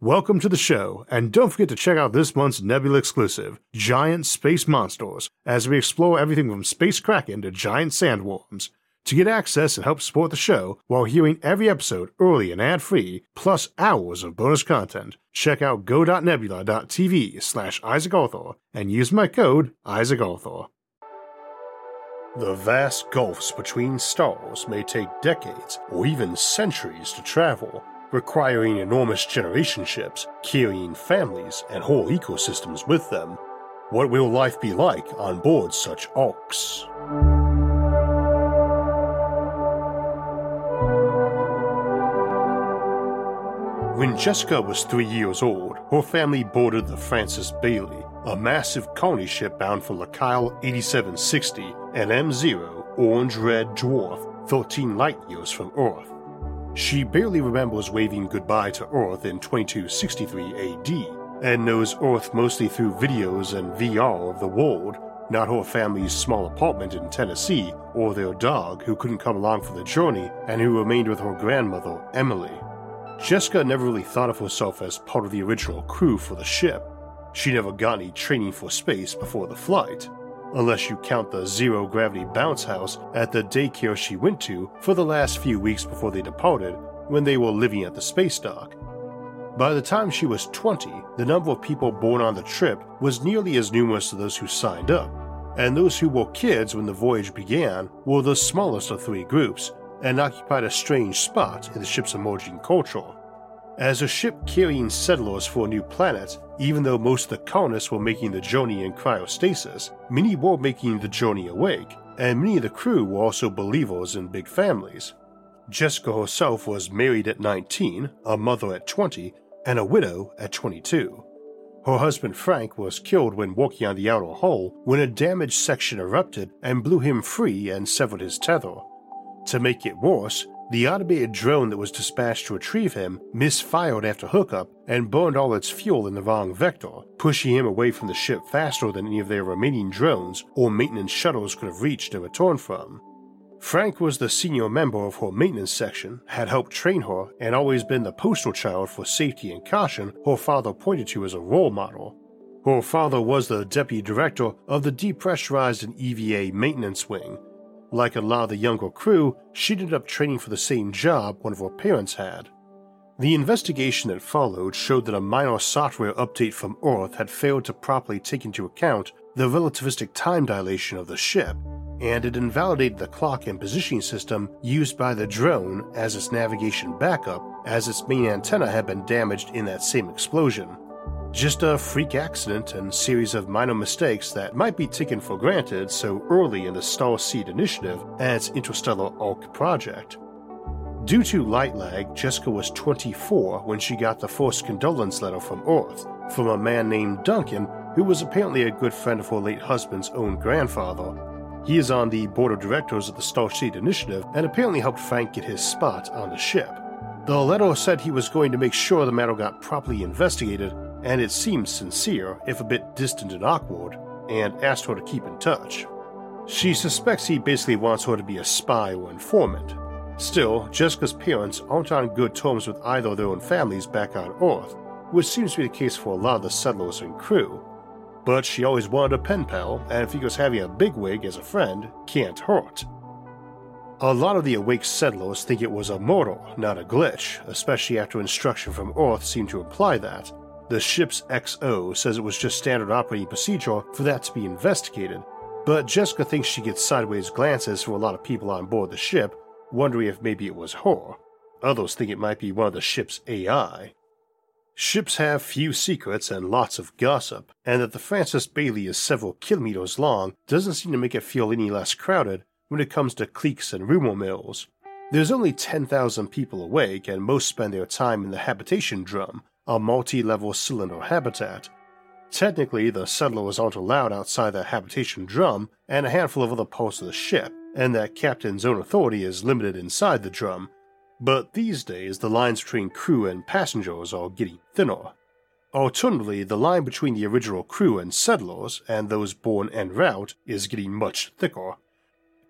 Welcome to the show, and don't forget to check out this month's Nebula exclusive, Giant Space Monsters, as we explore everything from space kraken to giant sandworms. To get access and help support the show while hearing every episode early and ad-free, plus hours of bonus content, check out go.nebula.tv slash Isaac Arthur and use my code Isaac Arthur. The vast gulfs between stars may take decades or even centuries to travel, requiring enormous generation ships carrying families and whole ecosystems with them. What will life be like on board such arks? When Jessica was three years old, her family boarded the Francis Bailey, a massive colony ship bound for Lacaille 8760, an M0 orange red dwarf 13 light years from Earth. She barely remembers waving goodbye to Earth in 2263 AD, and knows Earth mostly through videos and VR of the world, not her family's small apartment in Tennessee or their dog who couldn't come along for the journey and who remained with her grandmother, Emily. Jessica never really thought of herself as part of the original crew for the ship. She never got any training for space before the flight, unless you count the zero gravity bounce house at the daycare she went to for the last few weeks before they departed when they were living at the space dock. By the time she was 20, the number of people born on the trip was nearly as numerous as those who signed up, and those who were kids when the voyage began were the smallest of three groups and occupied a strange spot in the ship's emerging culture. As a ship carrying settlers for a new planet, even though most of the colonists were making the journey in cryostasis, many were making the journey awake, and many of the crew were also believers in big families. Jessica herself was married at 19, a mother at 20, and a widow at 22. Her husband Frank was killed when working on the outer hull when a damaged section erupted and blew him free and severed his tether. To make it worse, the automated drone that was dispatched to retrieve him misfired after hookup and burned all its fuel in the wrong vector, pushing him away from the ship faster than any of their remaining drones or maintenance shuttles could have reached and returned from. Frank was the senior member of her maintenance section, had helped train her, and always been the poster child for safety and caution her father pointed to as a role model. Her father was the deputy director of the depressurized and EVA maintenance wing, like a lot of the younger crew, she ended up training for the same job one of her parents had. The investigation that followed showed that a minor software update from Earth had failed to properly take into account the relativistic time dilation of the ship, and it invalidated the clock and positioning system used by the drone as its navigation backup, as its main antenna had been damaged in that same explosion. Just a freak accident and series of minor mistakes that might be taken for granted so early in the Starseed initiative and its interstellar Ark project. Due to light lag, Jessica was 24 when she got the first condolence letter from Earth from a man named Duncan, who was apparently a good friend of her late husband's own grandfather. He is on the board of directors of the Starseed Initiative and apparently helped Frank get his spot on the ship. The letter said he was going to make sure the matter got properly investigated and it seemed sincere, if a bit distant and awkward, and asked her to keep in touch. She suspects he basically wants her to be a spy or informant. Still, Jessica's parents aren't on good terms with either of their own families back on Earth, which seems to be the case for a lot of the settlers and crew. But she always wanted a pen pal, and figures having a bigwig as a friend can't hurt. A lot of the awake settlers think it was a murder, not a glitch, especially after instruction from Earth seemed to imply that, the ship's XO says it was just standard operating procedure for that to be investigated, but Jessica thinks she gets sideways glances from a lot of people on board the ship, wondering if maybe it was her. Others think it might be one of the ship's AI. Ships have few secrets and lots of gossip, and that the Francis Bailey is several kilometers long doesn't seem to make it feel any less crowded when it comes to cliques and rumor mills. There's only 10,000 people awake, and most spend their time in the habitation drum, a multi level cylinder habitat. Technically, the settlers aren't allowed outside the habitation drum and a handful of other parts of the ship, and that captain's own authority is limited inside the drum. But these days, the lines between crew and passengers are getting thinner. Alternatively, the line between the original crew and settlers, and those born en route, is getting much thicker.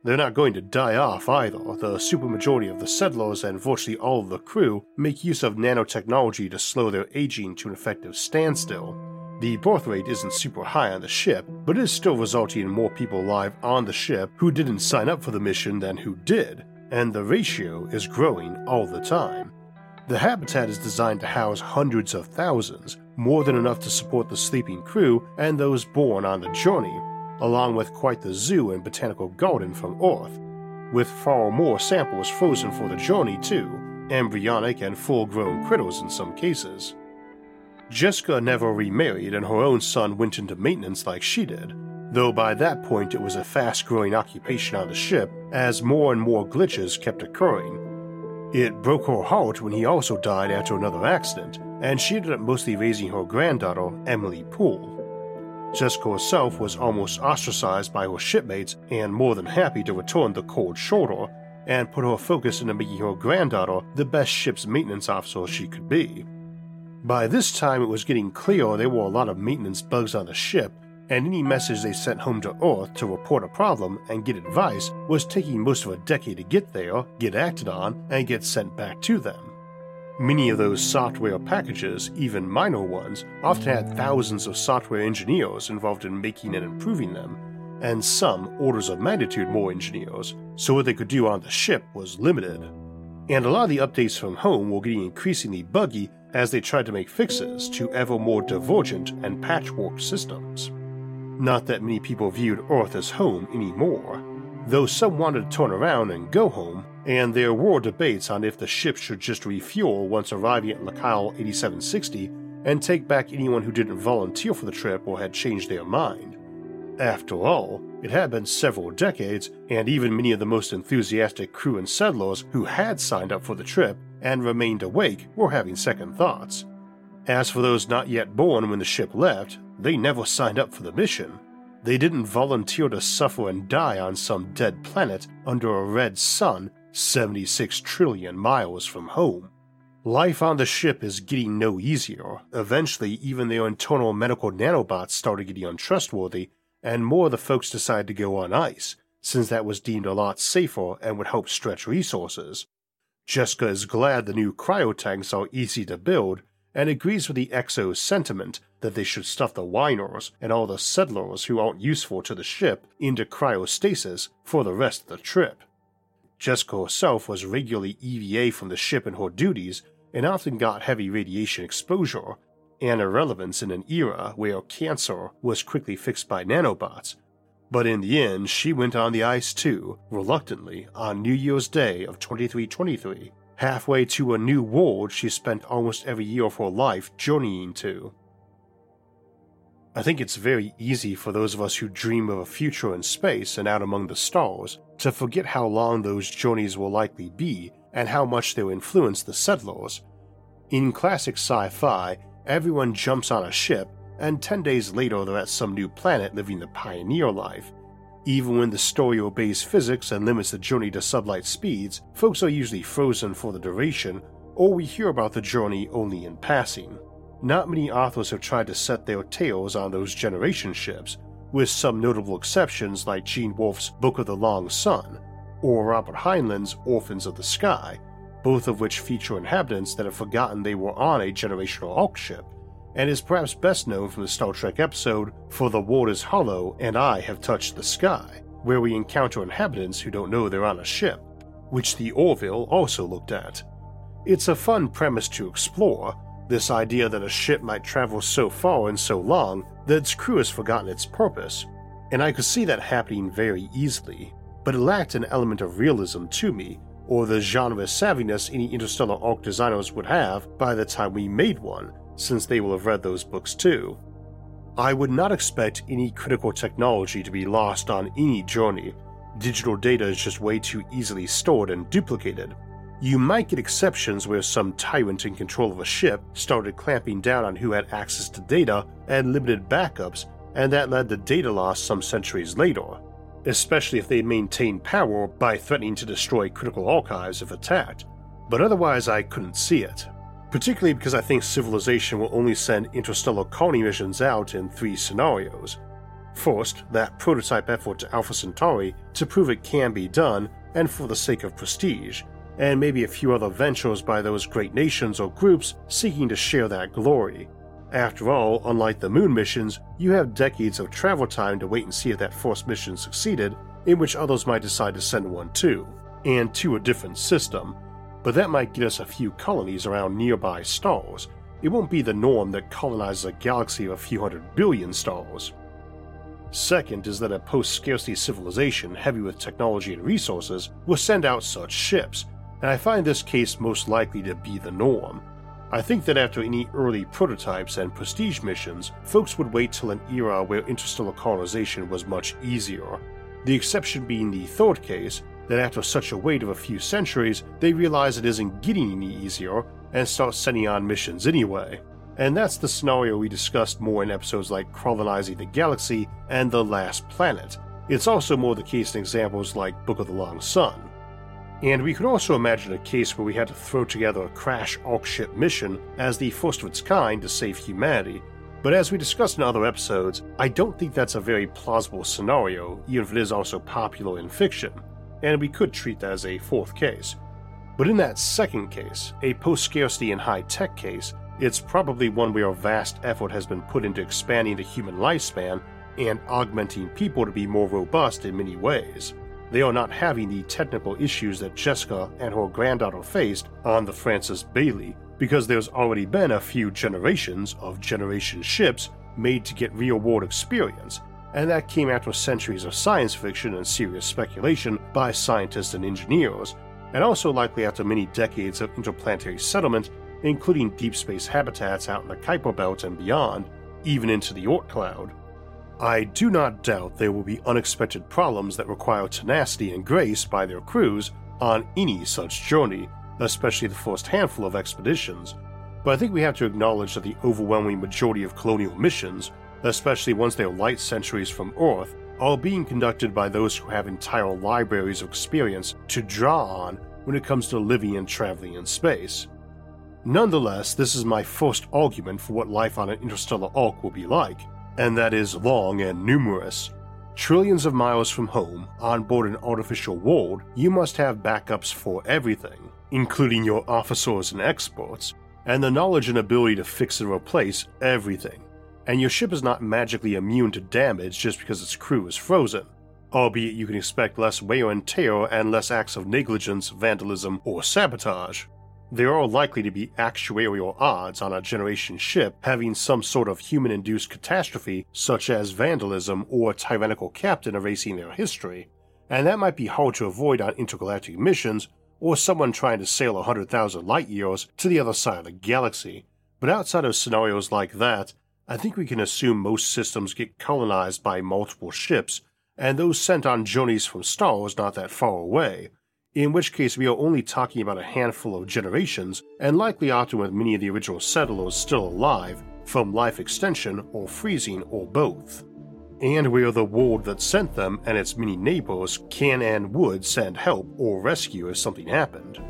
They're not going to die off either. The supermajority of the settlers and virtually all of the crew make use of nanotechnology to slow their aging to an effective standstill. The birth rate isn't super high on the ship, but it is still resulting in more people alive on the ship who didn't sign up for the mission than who did, and the ratio is growing all the time. The habitat is designed to house hundreds of thousands, more than enough to support the sleeping crew and those born on the journey, along with quite the zoo and botanical garden from Earth, with far more samples frozen for the journey too, embryonic and full-grown critters in some cases. Jessica never remarried and her own son went into maintenance like she did, though by that point it was a fast-growing occupation on the ship as more and more glitches kept occurring, it broke her heart when he also died after another accident, and she ended up mostly raising her granddaughter, Emily Poole. Jessica herself was almost ostracized by her shipmates and more than happy to return the cold shoulder and put her focus into making her granddaughter the best ship's maintenance officer she could be. By this time, it was getting clear there were a lot of maintenance bugs on the ship, and any message they sent home to Earth to report a problem and get advice was taking most of a decade to get there, get acted on, and get sent back to them. Many of those software packages, even minor ones, often had thousands of software engineers involved in making and improving them, and some orders of magnitude more engineers, so what they could do on the ship was limited. And a lot of the updates from home were getting increasingly buggy as they tried to make fixes to ever more divergent and patchwork systems. Not that many people viewed Earth as home anymore, though some wanted to turn around and go home, and there were debates on if the ship should just refuel once arriving at Lacaille 8760 and take back anyone who didn't volunteer for the trip or had changed their mind. After all, it had been several decades, and even many of the most enthusiastic crew and settlers who had signed up for the trip and remained awake were having second thoughts. As for those not yet born when the ship left, they never signed up for the mission. They didn't volunteer to suffer and die on some dead planet under a red sun 76 trillion miles from home. Life on the ship is getting no easier. Eventually, even their internal medical nanobots started getting untrustworthy, and more of the folks decided to go on ice, since that was deemed a lot safer and would help stretch resources. Jessica is glad the new cryotanks are easy to build and agrees with the XO's sentiment that they should stuff the whiners and all the settlers who aren't useful to the ship into cryostasis for the rest of the trip. Jessica herself was regularly EVA from the ship in her duties and often got heavy radiation exposure, and irrelevance in an era where cancer was quickly fixed by nanobots. But in the end, she went on the ice too, reluctantly, on New Year's Day of 2323 halfway to a new world she spent almost every year of her life journeying to. I think it's very easy for those of us who dream of a future in space and out among the stars to forget how long those journeys will likely be and how much they'll influence the settlers. In classic sci fi, everyone jumps on a ship, and 10 days later they're at some new planet living the pioneer life, even when the story obeys physics and limits the journey to sublight speeds, folks are usually frozen for the duration, or we hear about the journey only in passing. Not many authors have tried to set their tales on those generation ships, with some notable exceptions like Gene Wolfe's Book of the Long Sun, or Robert Heinlein's Orphans of the Sky, both of which feature inhabitants that have forgotten they were on a generational Ark ship and is perhaps best known from the Star Trek episode For the World is Hollow and I Have Touched the Sky, where we encounter inhabitants who don't know they're on a ship, which the Orville also looked at. It's a fun premise to explore, this idea that a ship might travel so far and so long that its crew has forgotten its purpose, and I could see that happening very easily, but it lacked an element of realism to me, or the genre savviness any interstellar ark designers would have by the time we made one, since they will have read those books too. I would not expect any critical technology to be lost on any journey. Digital data is just way too easily stored and duplicated. You might get exceptions where some tyrant in control of a ship started clamping down on who had access to data and limited backups, and that led to data loss some centuries later, especially if they maintained power by threatening to destroy critical archives if attacked. But otherwise, I couldn't see it particularly because I think Civilization will only send interstellar colony missions out in three scenarios. First, that prototype effort to Alpha Centauri to prove it can be done and for the sake of prestige, and maybe a few other ventures by those great nations or groups seeking to share that glory. After all, unlike the moon missions, you have decades of travel time to wait and see if that first mission succeeded, in which others might decide to send one too, and to a different system. But that might get us a few colonies around nearby stars. It won't be the norm that colonizes a galaxy of a few hundred billion stars. Second is that a post scarcity civilization heavy with technology and resources will send out such ships, and I find this case most likely to be the norm. I think that after any early prototypes and prestige missions, folks would wait till an era where interstellar colonization was much easier. The exception being the third case, that after such a wait of a few centuries, they realize it isn't getting any easier and start sending on missions anyway. And that's the scenario we discussed more in episodes like Colonizing the Galaxy and The Last Planet. It's also more the case in examples like Book of the Long Sun. And we could also imagine a case where we had to throw together a crash Ark ship mission as the first of its kind to save humanity. But as we discussed in other episodes, I don't think that's a very plausible scenario, even if it is also popular in fiction, and we could treat that as a fourth case. But in that second case, a post scarcity and high tech case, it's probably one where a vast effort has been put into expanding the human lifespan and augmenting people to be more robust in many ways they are not having the technical issues that Jessica and her granddaughter faced on the Francis Bailey, because there's already been a few generations of generation ships made to get real world experience, and that came after centuries of science fiction and serious speculation by scientists and engineers, and also likely after many decades of interplanetary settlement, including deep space habitats out in the Kuiper Belt and beyond, even into the Oort cloud. I do not doubt there will be unexpected problems that require tenacity and grace by their crews on any such journey, especially the first handful of expeditions, but I think we have to acknowledge that the overwhelming majority of colonial missions, especially ones that are light centuries from Earth, are being conducted by those who have entire libraries of experience to draw on when it comes to living and traveling in space. Nonetheless, this is my first argument for what life on an interstellar ark will be like, and that is long and numerous. Trillions of miles from home, on board an artificial world, you must have backups for everything, including your officers and experts, and the knowledge and ability to fix and replace everything. And your ship is not magically immune to damage just because its crew is frozen, albeit you can expect less wear and tear and less acts of negligence, vandalism, or sabotage there are likely to be actuarial odds on a generation ship having some sort of human induced catastrophe, such as vandalism or a tyrannical captain erasing their history, and that might be hard to avoid on intergalactic missions or someone trying to sail 100,000 light years to the other side of the galaxy. But outside of scenarios like that, I think we can assume most systems get colonized by multiple ships, and those sent on journeys from stars not that far away, in which case we are only talking about a handful of generations, and likely often with many of the original settlers still alive, from life extension or freezing or both. And where the world that sent them and its many neighbors can and would send help or rescue if something happened.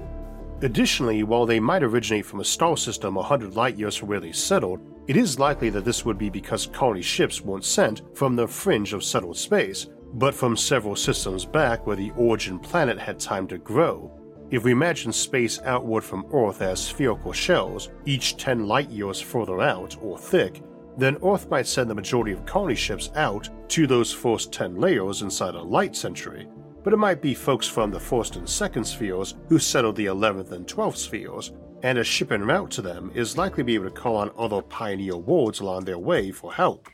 Additionally, while they might originate from a star system 100 light years from where they settled, it is likely that this would be because colony ships weren't sent from the fringe of settled space, but from several systems back where the origin planet had time to grow. If we imagine space outward from Earth as spherical shells, each 10 light years further out, or thick, then Earth might send the majority of colony ships out to those first 10 layers inside a light century, but it might be folks from the first and second spheres who settled the 11th and 12th spheres, and a ship en route to them is likely to be able to call on other pioneer worlds along their way for help.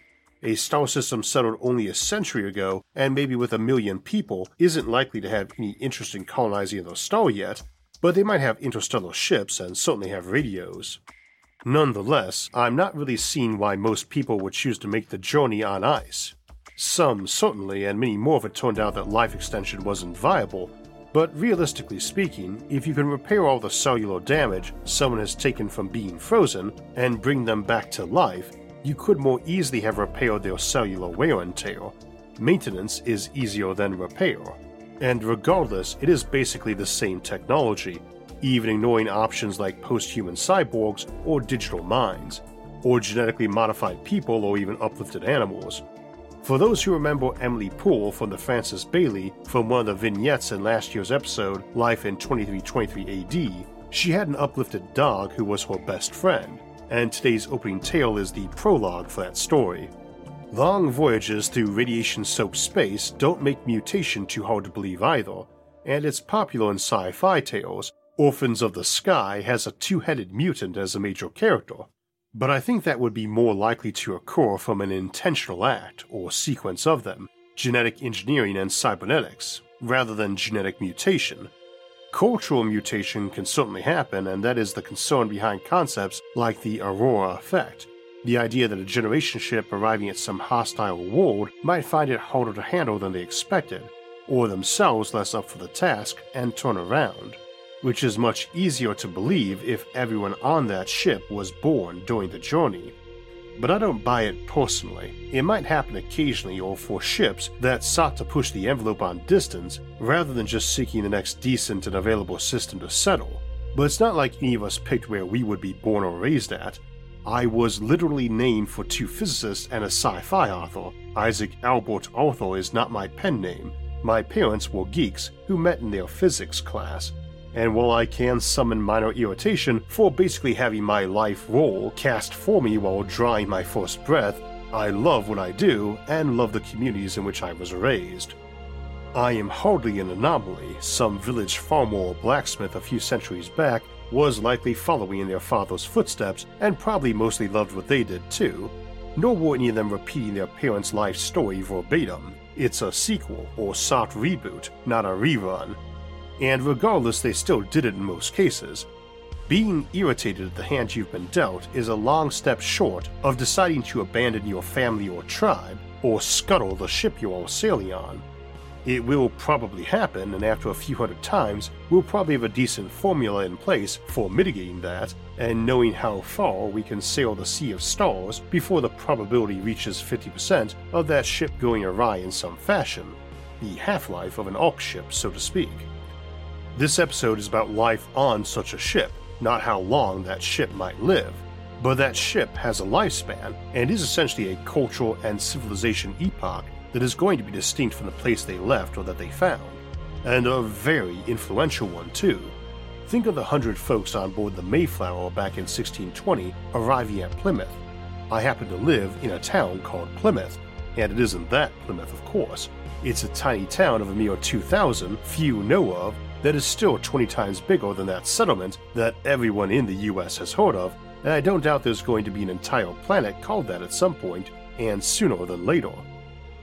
A star system settled only a century ago, and maybe with a million people, isn't likely to have any interest in colonizing the star yet, but they might have interstellar ships and certainly have radios. Nonetheless, I'm not really seeing why most people would choose to make the journey on ice. Some certainly, and many more have it turned out that life extension wasn't viable, but realistically speaking, if you can repair all the cellular damage someone has taken from being frozen and bring them back to life, you could more easily have repaired their cellular wear and tear. Maintenance is easier than repair. And regardless, it is basically the same technology, even ignoring options like post human cyborgs or digital minds, or genetically modified people or even uplifted animals. For those who remember Emily Poole from the Francis Bailey from one of the vignettes in last year's episode, Life in 2323 AD, she had an uplifted dog who was her best friend, and today's opening tale is the prologue for that story. Long voyages through radiation soaked space don't make mutation too hard to believe either, and it's popular in sci fi tales. Orphans of the Sky has a two headed mutant as a major character, but I think that would be more likely to occur from an intentional act or sequence of them, genetic engineering and cybernetics, rather than genetic mutation. Cultural mutation can certainly happen, and that is the concern behind concepts like the Aurora effect. The idea that a generation ship arriving at some hostile world might find it harder to handle than they expected, or themselves less up for the task, and turn around which is much easier to believe if everyone on that ship was born during the journey. But I don't buy it personally. It might happen occasionally or for ships that sought to push the envelope on distance rather than just seeking the next decent and available system to settle. But it's not like any of us picked where we would be born or raised at. I was literally named for two physicists and a sci fi author. Isaac Albert Arthur is not my pen name. My parents were geeks who met in their physics class and while I can summon minor irritation for basically having my life role cast for me while drawing my first breath, I love what I do and love the communities in which I was raised. I am hardly an anomaly. Some village farmer or blacksmith a few centuries back was likely following in their father's footsteps and probably mostly loved what they did too, nor were any of them repeating their parents' life story verbatim. It's a sequel or soft reboot, not a rerun, and regardless, they still did it in most cases. Being irritated at the hand you've been dealt is a long step short of deciding to abandon your family or tribe, or scuttle the ship you're all sailing on. It will probably happen, and after a few hundred times, we'll probably have a decent formula in place for mitigating that, and knowing how far we can sail the sea of stars before the probability reaches 50% of that ship going awry in some fashion. The half life of an Ark ship, so to speak. This episode is about life on such a ship, not how long that ship might live. But that ship has a lifespan and is essentially a cultural and civilization epoch that is going to be distinct from the place they left or that they found. And a very influential one, too. Think of the hundred folks on board the Mayflower back in 1620 arriving at Plymouth. I happen to live in a town called Plymouth, and it isn't that Plymouth, of course. It's a tiny town of a mere 2,000 few know of that is still 20 times bigger than that settlement that everyone in the US has heard of, and I don't doubt there's going to be an entire planet called that at some point, and sooner than later.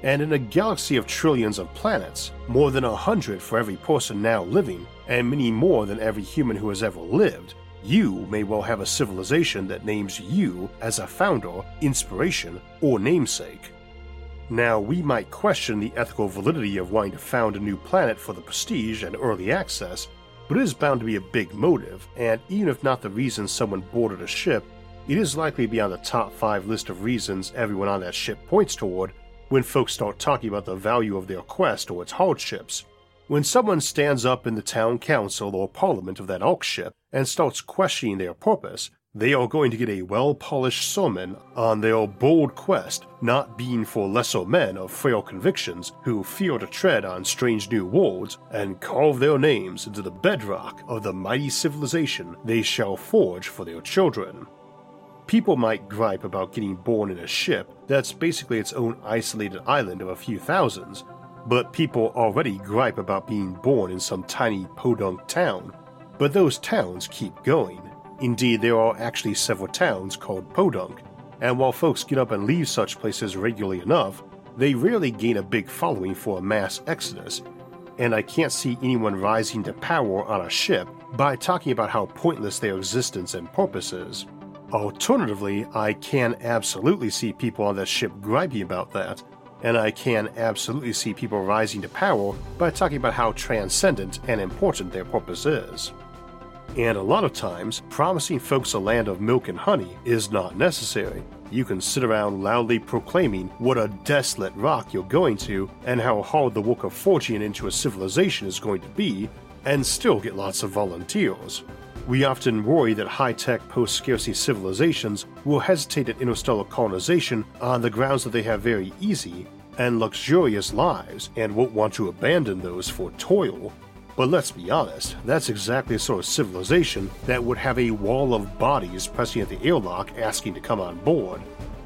And in a galaxy of trillions of planets, more than a hundred for every person now living, and many more than every human who has ever lived, you may well have a civilization that names you as a founder, inspiration, or namesake. Now, we might question the ethical validity of wanting to found a new planet for the prestige and early access, but it is bound to be a big motive, and even if not the reason someone boarded a ship, it is likely to be on the top 5 list of reasons everyone on that ship points toward when folks start talking about the value of their quest or its hardships. When someone stands up in the town council or parliament of that Ark ship and starts questioning their purpose, they are going to get a well polished sermon on their bold quest not being for lesser men of frail convictions who fear to tread on strange new worlds and carve their names into the bedrock of the mighty civilization they shall forge for their children. People might gripe about getting born in a ship that's basically its own isolated island of a few thousands, but people already gripe about being born in some tiny podunk town. But those towns keep going Indeed, there are actually several towns called Podunk, and while folks get up and leave such places regularly enough, they rarely gain a big following for a mass exodus, and I can't see anyone rising to power on a ship by talking about how pointless their existence and purpose is. Alternatively, I can absolutely see people on that ship griping about that, and I can absolutely see people rising to power by talking about how transcendent and important their purpose is. And a lot of times, promising folks a land of milk and honey is not necessary. You can sit around loudly proclaiming what a desolate rock you're going to and how hard the work of forging into a civilization is going to be, and still get lots of volunteers. We often worry that high tech post scarcity civilizations will hesitate at interstellar colonization on the grounds that they have very easy, and luxurious lives and won't want to abandon those for toil. But let's be honest, that's exactly the sort of civilization that would have a wall of bodies pressing at the airlock asking to come on board.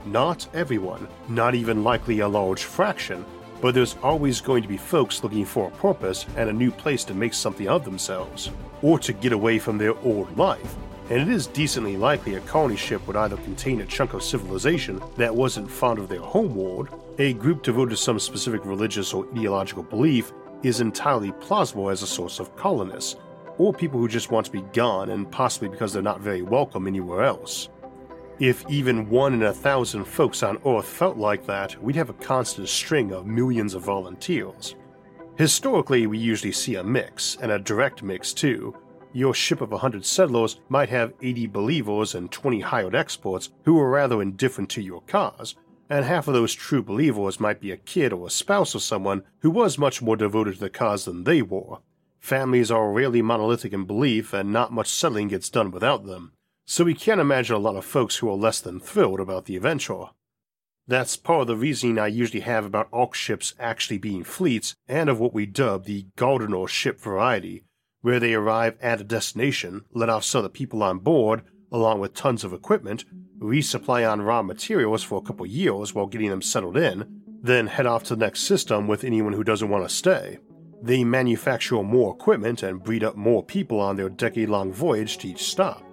Not everyone, not even likely a large fraction, but there's always going to be folks looking for a purpose and a new place to make something of themselves, or to get away from their old life. And it is decently likely a colony ship would either contain a chunk of civilization that wasn't fond of their homeworld, a group devoted to some specific religious or ideological belief is entirely plausible as a source of colonists, or people who just want to be gone and possibly because they're not very welcome anywhere else. If even one in a thousand folks on Earth felt like that, we'd have a constant string of millions of volunteers. Historically, we usually see a mix, and a direct mix too. Your ship of 100 settlers might have 80 believers and 20 hired experts who are rather indifferent to your cause, and half of those true believers might be a kid or a spouse of someone who was much more devoted to the cause than they were. Families are rarely monolithic in belief, and not much settling gets done without them so we can't imagine a lot of folks who are less than thrilled about the adventure. That's part of the reasoning I usually have about Ark ships actually being fleets and of what we dub the Gardener ship variety, where they arrive at a destination, let off some of the people on board, along with tons of equipment, resupply on raw materials for a couple years while getting them settled in, then head off to the next system with anyone who doesn't want to stay. They manufacture more equipment and breed up more people on their decade long voyage to each stop.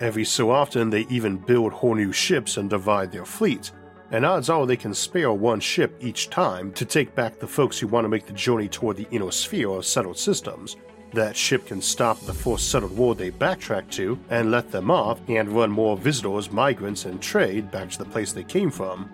Every so often, they even build whole new ships and divide their fleet, and odds are they can spare one ship each time to take back the folks who want to make the journey toward the inner sphere of settled systems. That ship can stop the first settled world they backtrack to and let them off and run more visitors, migrants, and trade back to the place they came from.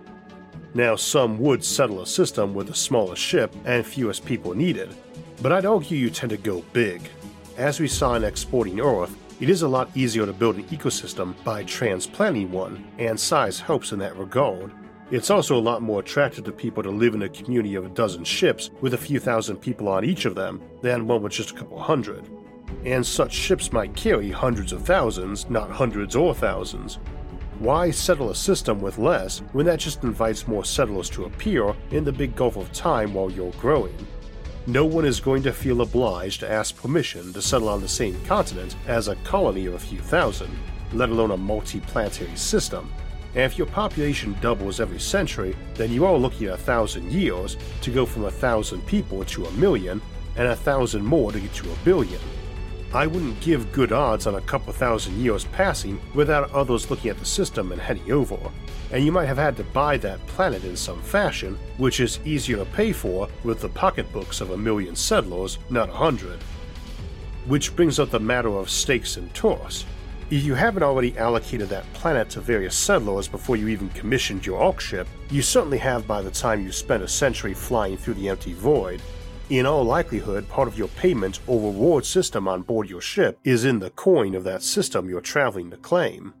Now, some would settle a system with the smallest ship and fewest people needed, but I'd argue you tend to go big. As we saw in Exporting Earth, it is a lot easier to build an ecosystem by transplanting one, and size helps in that regard. It's also a lot more attractive to people to live in a community of a dozen ships with a few thousand people on each of them than one with just a couple hundred. And such ships might carry hundreds of thousands, not hundreds or thousands. Why settle a system with less when that just invites more settlers to appear in the big gulf of time while you're growing? no one is going to feel obliged to ask permission to settle on the same continent as a colony of a few thousand, let alone a multi planetary system. And if your population doubles every century, then you are looking at a thousand years to go from a thousand people to a million, and a thousand more to get to a billion. I wouldn't give good odds on a couple thousand years passing without others looking at the system and heading over, and you might have had to buy that planet in some fashion, which is easier to pay for with the pocketbooks of a million settlers, not a hundred. Which brings up the matter of stakes and tours. If you haven't already allocated that planet to various settlers before you even commissioned your Ark ship, you certainly have by the time you spent a century flying through the empty void, in all likelihood, part of your payment or reward system on board your ship is in the coin of that system you're traveling to claim.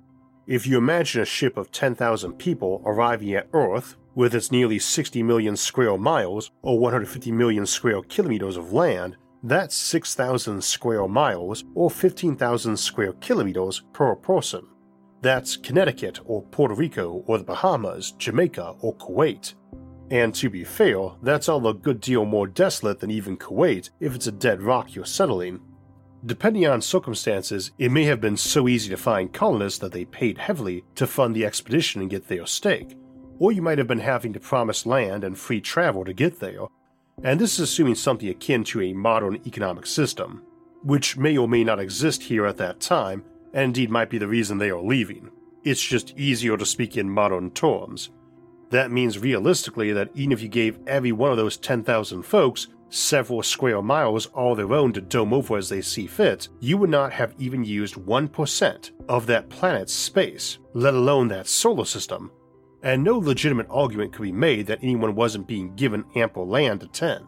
If you imagine a ship of 10,000 people arriving at Earth with its nearly 60 million square miles or 150 million square kilometers of land, that's 6,000 square miles or 15,000 square kilometers per person. That's Connecticut or Puerto Rico or the Bahamas, Jamaica or Kuwait. And to be fair, that's all a good deal more desolate than even Kuwait if it's a dead rock you're settling. Depending on circumstances, it may have been so easy to find colonists that they paid heavily to fund the expedition and get their stake, or you might have been having to promise land and free travel to get there, and this is assuming something akin to a modern economic system, which may or may not exist here at that time, and indeed might be the reason they are leaving. It's just easier to speak in modern terms, that means realistically that even if you gave every one of those 10,000 folks several square miles all their own to dome over as they see fit, you would not have even used 1% of that planet's space, let alone that solar system. And no legitimate argument could be made that anyone wasn't being given ample land to tend.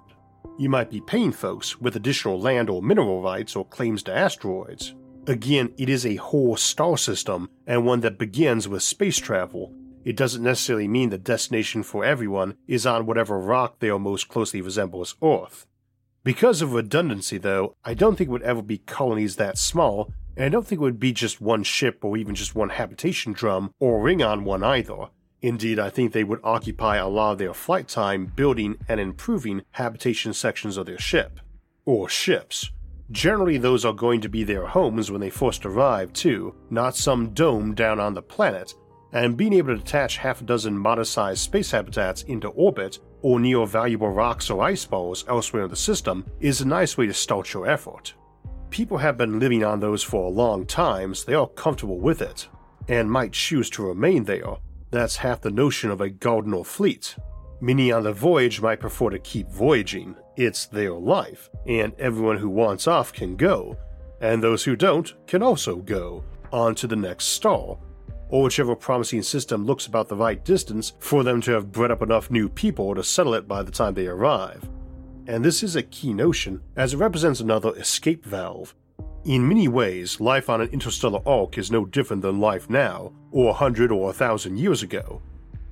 You might be paying folks with additional land or mineral rights or claims to asteroids. Again, it is a whole star system and one that begins with space travel it doesn't necessarily mean the destination for everyone is on whatever rock they are most closely resembles Earth. Because of redundancy, though, I don't think it would ever be colonies that small, and I don't think it would be just one ship or even just one habitation drum or ring on one either. Indeed, I think they would occupy a lot of their flight time building and improving habitation sections of their ship. Or ships. Generally, those are going to be their homes when they first arrive, too, not some dome down on the planet, and being able to attach half a dozen modest sized space habitats into orbit or near valuable rocks or ice balls elsewhere in the system is a nice way to start your effort. People have been living on those for a long time, so they are comfortable with it, and might choose to remain there, that's half the notion of a Gardener fleet. Many on the voyage might prefer to keep voyaging, it's their life, and everyone who wants off can go, and those who don't can also go, on to the next star, or whichever promising system looks about the right distance for them to have bred up enough new people to settle it by the time they arrive. And this is a key notion, as it represents another escape valve, in many ways, life on an interstellar ark is no different than life now, or a hundred or a thousand years ago.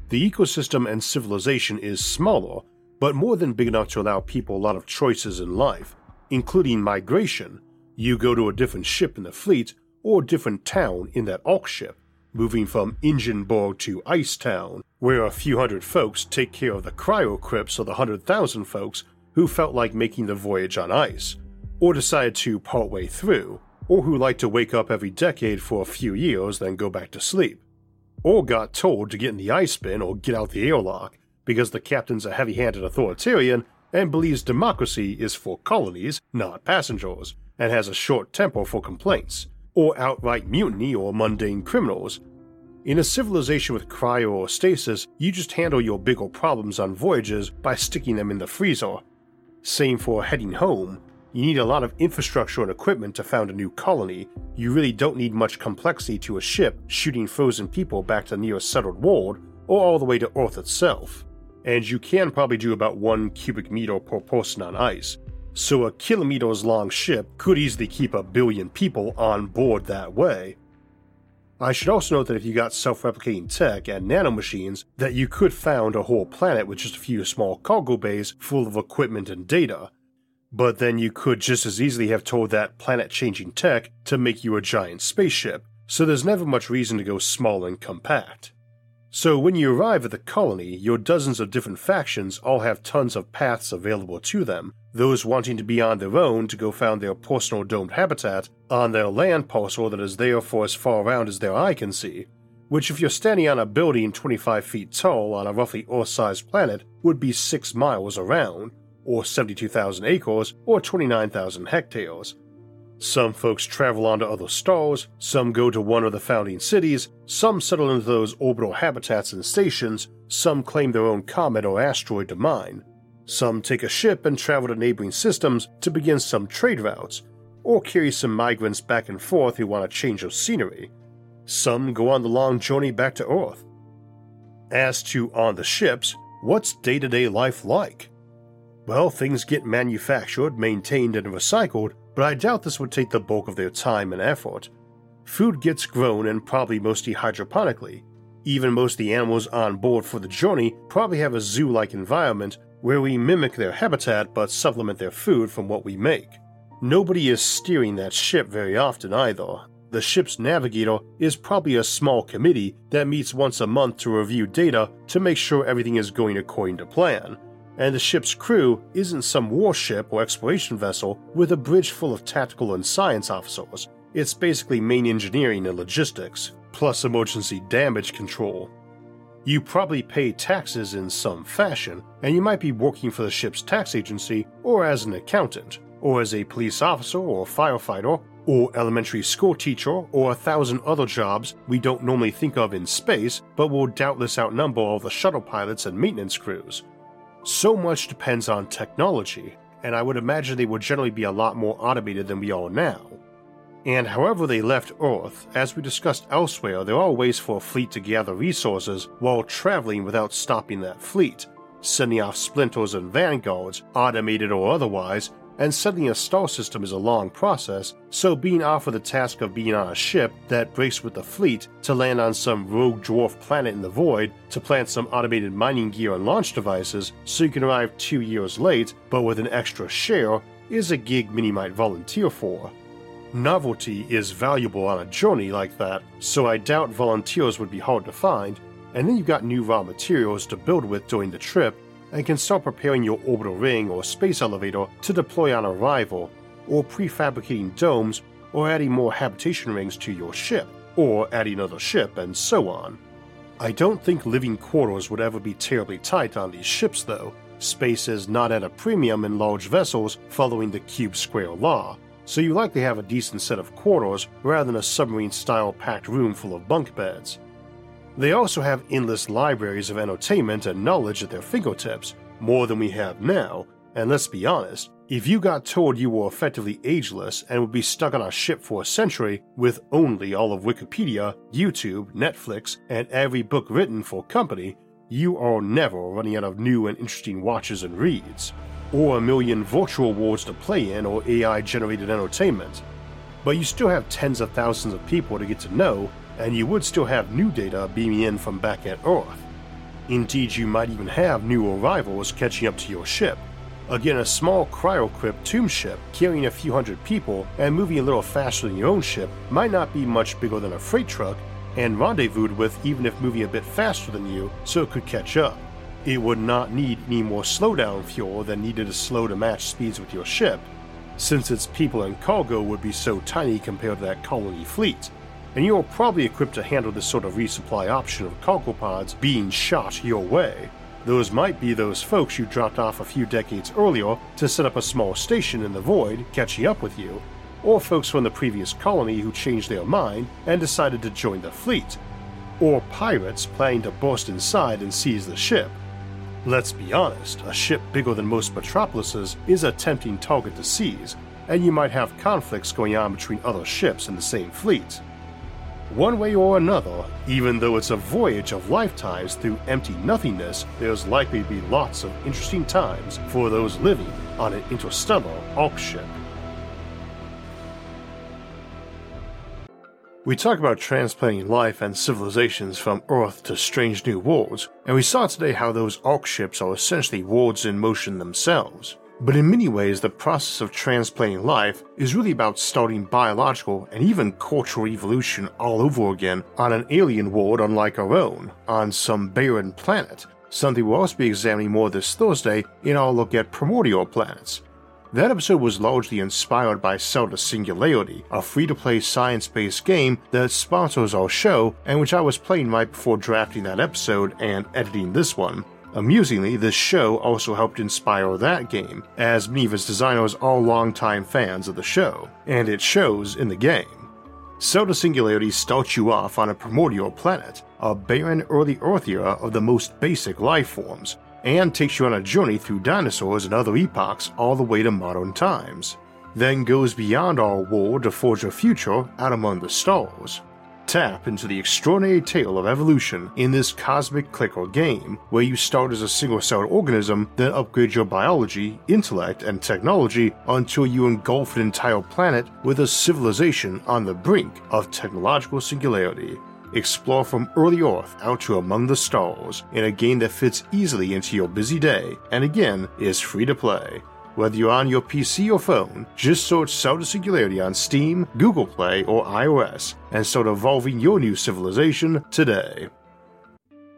The ecosystem and civilization is smaller, but more than big enough to allow people a lot of choices in life, including migration. You go to a different ship in the fleet, or a different town in that ark ship, moving from Engineburg to Ice Town, where a few hundred folks take care of the cryo crypts of the hundred thousand folks who felt like making the voyage on ice or decide to partway through, or who like to wake up every decade for a few years then go back to sleep, or got told to get in the ice bin or get out the airlock because the captain's a heavy handed authoritarian and believes democracy is for colonies, not passengers, and has a short temper for complaints, or outright mutiny or mundane criminals. In a civilization with cryo or stasis, you just handle your bigger problems on voyages by sticking them in the freezer. Same for heading home, you need a lot of infrastructure and equipment to found a new colony. You really don't need much complexity to a ship shooting frozen people back to the nearest settled world or all the way to Earth itself. And you can probably do about one cubic meter per person on ice. So a kilometers long ship could easily keep a billion people on board that way. I should also note that if you got self-replicating tech and nanomachines, that you could found a whole planet with just a few small cargo bays full of equipment and data, but then you could just as easily have told that planet changing tech to make you a giant spaceship, so there's never much reason to go small and compact. So when you arrive at the colony, your dozens of different factions all have tons of paths available to them, those wanting to be on their own to go found their personal domed habitat on their land parcel that is there for as far around as their eye can see, which if you're standing on a building 25 feet tall on a roughly Earth-sized planet would be 6 miles around, or 72,000 acres, or 29,000 hectares. Some folks travel onto other stars, some go to one of the founding cities, some settle into those orbital habitats and stations, some claim their own comet or asteroid to mine. Some take a ship and travel to neighboring systems to begin some trade routes, or carry some migrants back and forth who want a change of scenery. Some go on the long journey back to Earth. As to on the ships, what's day to day life like? Well, things get manufactured, maintained, and recycled, but I doubt this would take the bulk of their time and effort. Food gets grown and probably mostly hydroponically. Even most of the animals on board for the journey probably have a zoo like environment where we mimic their habitat but supplement their food from what we make. Nobody is steering that ship very often either. The ship's navigator is probably a small committee that meets once a month to review data to make sure everything is going according to plan and the ship's crew isn't some warship or exploration vessel with a bridge full of tactical and science officers. It's basically main engineering and logistics, plus emergency damage control. You probably pay taxes in some fashion, and you might be working for the ship's tax agency, or as an accountant, or as a police officer or firefighter, or elementary school teacher, or a thousand other jobs we don't normally think of in space, but will doubtless outnumber all the shuttle pilots and maintenance crews. So much depends on technology, and I would imagine they would generally be a lot more automated than we are now. And however they left Earth, as we discussed elsewhere, there are ways for a fleet to gather resources while traveling without stopping that fleet, sending off splinters and vanguards, automated or otherwise, and settling a star system is a long process, so being offered the task of being on a ship that breaks with the fleet to land on some rogue dwarf planet in the void to plant some automated mining gear and launch devices so you can arrive two years late but with an extra share is a gig many might volunteer for. Novelty is valuable on a journey like that, so I doubt volunteers would be hard to find, and then you've got new raw materials to build with during the trip and can start preparing your orbital ring or space elevator to deploy on arrival, or prefabricating domes or adding more habitation rings to your ship, or adding another ship, and so on. I don't think living quarters would ever be terribly tight on these ships though. Space is not at a premium in large vessels following the cube square law, so you likely have a decent set of quarters rather than a submarine style packed room full of bunk beds. They also have endless libraries of entertainment and knowledge at their fingertips, more than we have now, and let's be honest, if you got told you were effectively ageless and would be stuck on a ship for a century with only all of Wikipedia, YouTube, Netflix, and every book written for company, you are never running out of new and interesting watches and reads or a million virtual worlds to play in or AI generated entertainment. But you still have tens of thousands of people to get to know, and you would still have new data beaming in from back at Earth. Indeed, you might even have new arrivals catching up to your ship. Again, a small cryocrypt tomb ship carrying a few hundred people and moving a little faster than your own ship might not be much bigger than a freight truck and rendezvoused with even if moving a bit faster than you so it could catch up. It would not need any more slowdown fuel than needed to slow to match speeds with your ship, since its people and cargo would be so tiny compared to that colony fleet, and you're probably equipped to handle this sort of resupply option of cargo pods being shot your way. Those might be those folks you dropped off a few decades earlier to set up a small station in the void catching up with you, or folks from the previous colony who changed their mind and decided to join the fleet, or pirates planning to burst inside and seize the ship. Let's be honest, a ship bigger than most metropolises is a tempting target to seize, and you might have conflicts going on between other ships in the same fleet. One way or another, even though it's a voyage of lifetimes through empty nothingness, there's likely to be lots of interesting times for those living on an interstellar Ark ship. We talk about transplanting life and civilizations from Earth to strange new worlds, and we saw today how those Ark ships are essentially worlds in motion themselves. But in many ways, the process of transplanting life is really about starting biological and even cultural evolution all over again on an alien world unlike our own, on some barren planet, something we'll also be examining more this Thursday in our look at primordial planets. That episode was largely inspired by Cell to Singularity, a free to play science based game that sponsors our show and which I was playing right before drafting that episode and editing this one. Amusingly, this show also helped inspire that game, as many of its designers are longtime fans of the show, and it shows in the game. Cell to Singularity starts you off on a primordial planet, a barren early Earth era of the most basic life forms, and takes you on a journey through dinosaurs and other epochs all the way to modern times. Then goes beyond our world to forge a future out among the stars. Tap into the extraordinary tale of evolution in this cosmic clicker game, where you start as a single celled organism, then upgrade your biology, intellect, and technology until you engulf an entire planet with a civilization on the brink of technological singularity explore from early Earth out to among the stars in a game that fits easily into your busy day and again is free to play. Whether you're on your PC or phone, just search Cell to Singularity on Steam, Google Play, or iOS and start evolving your new civilization today.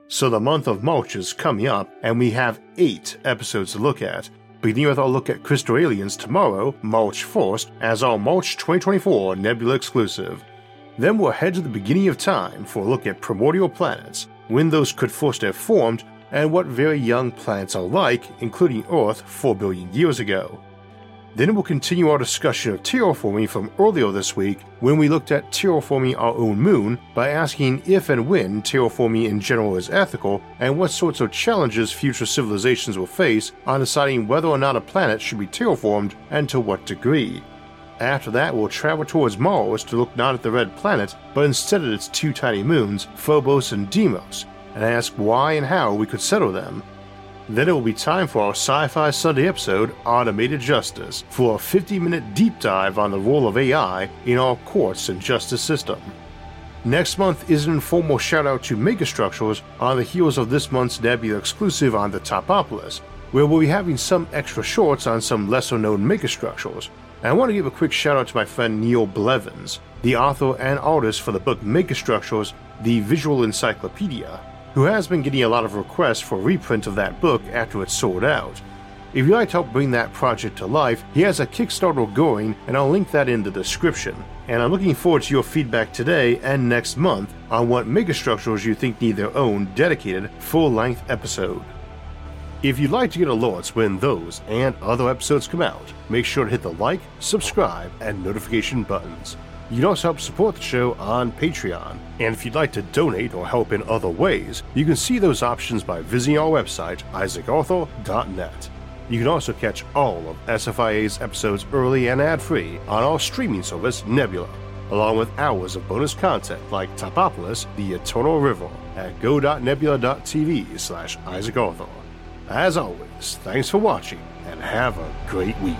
So the month of March is coming up, and we have eight episodes to look at, beginning with our look at Crystal Aliens tomorrow, March 1st, as our March 2024 Nebula exclusive. Then we'll head to the beginning of time for a look at primordial planets, when those could first have formed, and what very young planets are like, including Earth 4 billion years ago. Then we'll continue our discussion of terraforming from earlier this week when we looked at terraforming our own moon by asking if and when terraforming in general is ethical and what sorts of challenges future civilizations will face on deciding whether or not a planet should be terraformed and to what degree. After that, we'll travel towards Mars to look not at the red planet, but instead at its two tiny moons, Phobos and Deimos, and ask why and how we could settle them. Then it will be time for our Sci Fi Sunday episode, Automated Justice, for a 50 minute deep dive on the role of AI in our courts and justice system. Next month is an informal shout out to megastructures on the heels of this month's Nebula exclusive on the Topopolis, where we'll be having some extra shorts on some lesser known megastructures, and I want to give a quick shout out to my friend Neil Blevins, the author and artist for the book Megastructures The Visual Encyclopedia. Who has been getting a lot of requests for reprint of that book after it's sold out. If you'd like to help bring that project to life, he has a Kickstarter going, and I'll link that in the description. And I'm looking forward to your feedback today and next month on what megastructures you think need their own dedicated full length episode. If you'd like to get alerts when those and other episodes come out, make sure to hit the like, subscribe, and notification buttons. You can also help support the show on Patreon. And if you'd like to donate or help in other ways, you can see those options by visiting our website, isaacarthur.net. You can also catch all of SFIA's episodes early and ad free on our streaming service, Nebula, along with hours of bonus content like Topopolis, The Eternal River, at go.nebula.tv slash isaacarthur. As always, thanks for watching and have a great week.